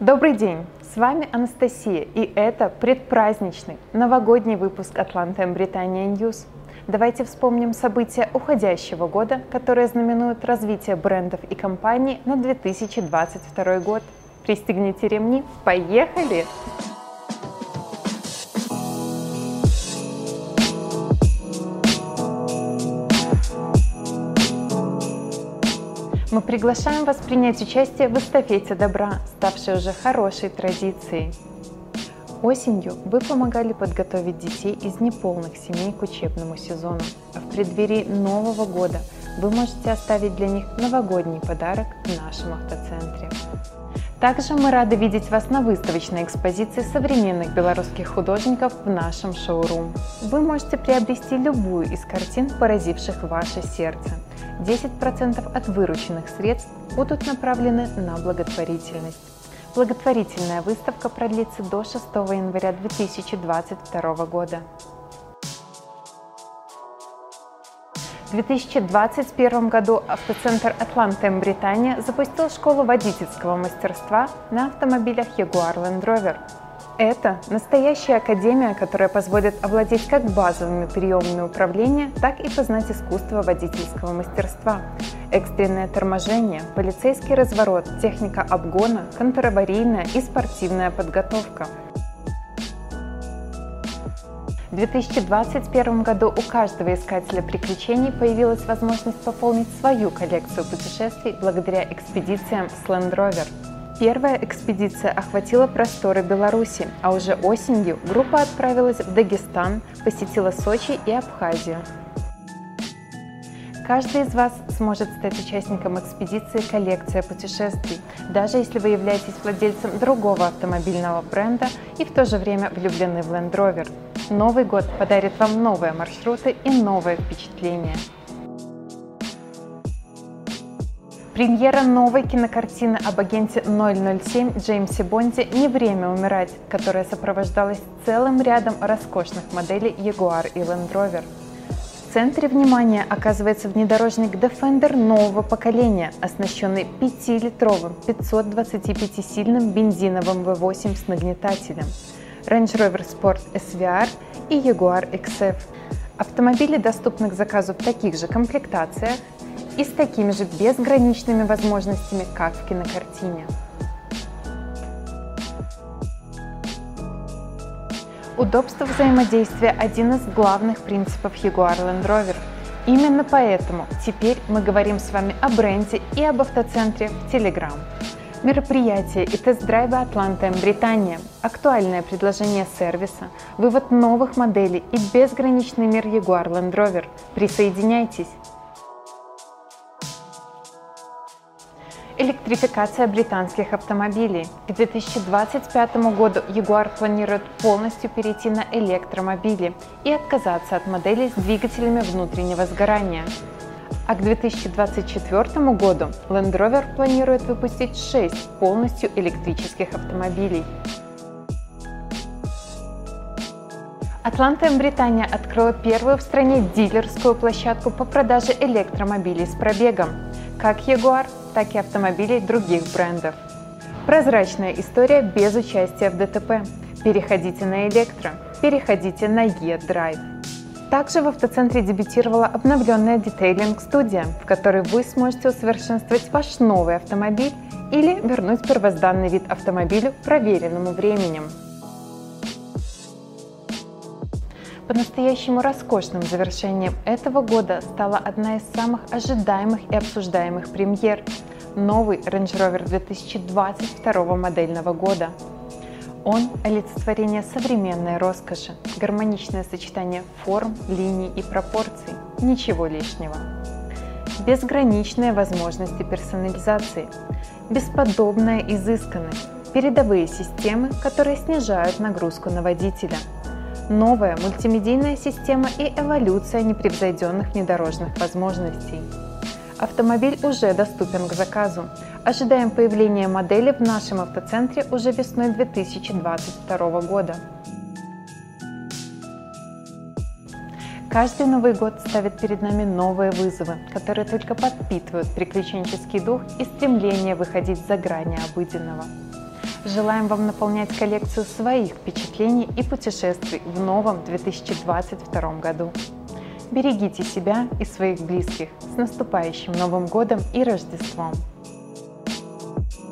Добрый день! С вами Анастасия, и это предпраздничный новогодний выпуск Атлант-М Британия News. Давайте вспомним события уходящего года, которые знаменуют развитие брендов и компаний на 2022 год. Пристегните ремни, поехали! Мы приглашаем вас принять участие в эстафете добра, ставшей уже хорошей традицией. Осенью вы помогали подготовить детей из неполных семей к учебному сезону, а в преддверии Нового года вы можете оставить для них новогодний подарок в нашем автоцентре. Также мы рады видеть вас на выставочной экспозиции современных белорусских художников в нашем шоурум. Вы можете приобрести любую из картин, поразивших ваше сердце – 10% от вырученных средств будут направлены на благотворительность. Благотворительная выставка продлится до 6 января 2022 года. В 2021 году автоцентр Атланта Британия запустил школу водительского мастерства на автомобилях Jaguar Land Rover. Это настоящая академия, которая позволит овладеть как базовыми приемами управления, так и познать искусство водительского мастерства. Экстренное торможение, полицейский разворот, техника обгона, контраварийная и спортивная подготовка. В 2021 году у каждого искателя приключений появилась возможность пополнить свою коллекцию путешествий благодаря экспедициям с Land Rover. Первая экспедиция охватила просторы Беларуси, а уже осенью группа отправилась в Дагестан, посетила Сочи и Абхазию. Каждый из вас сможет стать участником экспедиции «Коллекция путешествий», даже если вы являетесь владельцем другого автомобильного бренда и в то же время влюблены в Land Rover. Новый год подарит вам новые маршруты и новые впечатления. Премьера новой кинокартины об агенте 007 Джеймсе Бонде «Не время умирать», которая сопровождалась целым рядом роскошных моделей Jaguar и Land Rover. В центре внимания оказывается внедорожник Defender нового поколения, оснащенный 5-литровым 525-сильным бензиновым V8 с нагнетателем, Range Rover Sport SVR и Jaguar XF. Автомобили доступны к заказу в таких же комплектациях, и с такими же безграничными возможностями, как в кинокартине. Удобство взаимодействия – один из главных принципов Jaguar Land Rover. Именно поэтому теперь мы говорим с вами о бренде и об автоцентре в Telegram. Мероприятия и тест-драйвы Атланта Британия, актуальное предложение сервиса, вывод новых моделей и безграничный мир Jaguar Land Rover. Присоединяйтесь! Электрификация британских автомобилей. К 2025 году Jaguar планирует полностью перейти на электромобили и отказаться от моделей с двигателями внутреннего сгорания. А к 2024 году Land Rover планирует выпустить 6 полностью электрических автомобилей. Атланта Британия открыла первую в стране дилерскую площадку по продаже электромобилей с пробегом. Как Jaguar, так и автомобилей других брендов. Прозрачная история без участия в ДТП. Переходите на электро, переходите на E-Drive. Также в автоцентре дебютировала обновленная детейлинг-студия, в которой вы сможете усовершенствовать ваш новый автомобиль или вернуть первозданный вид автомобилю проверенному временем. По-настоящему роскошным завершением этого года стала одна из самых ожидаемых и обсуждаемых премьер – новый Range Rover 2022 модельного года. Он – олицетворение современной роскоши, гармоничное сочетание форм, линий и пропорций, ничего лишнего. Безграничные возможности персонализации, бесподобная изысканность, передовые системы, которые снижают нагрузку на водителя – новая мультимедийная система и эволюция непревзойденных внедорожных возможностей. Автомобиль уже доступен к заказу. Ожидаем появления модели в нашем автоцентре уже весной 2022 года. Каждый Новый год ставит перед нами новые вызовы, которые только подпитывают приключенческий дух и стремление выходить за грани обыденного. Желаем вам наполнять коллекцию своих впечатлений и путешествий в новом 2022 году. Берегите себя и своих близких. С наступающим Новым годом и Рождеством! Thank you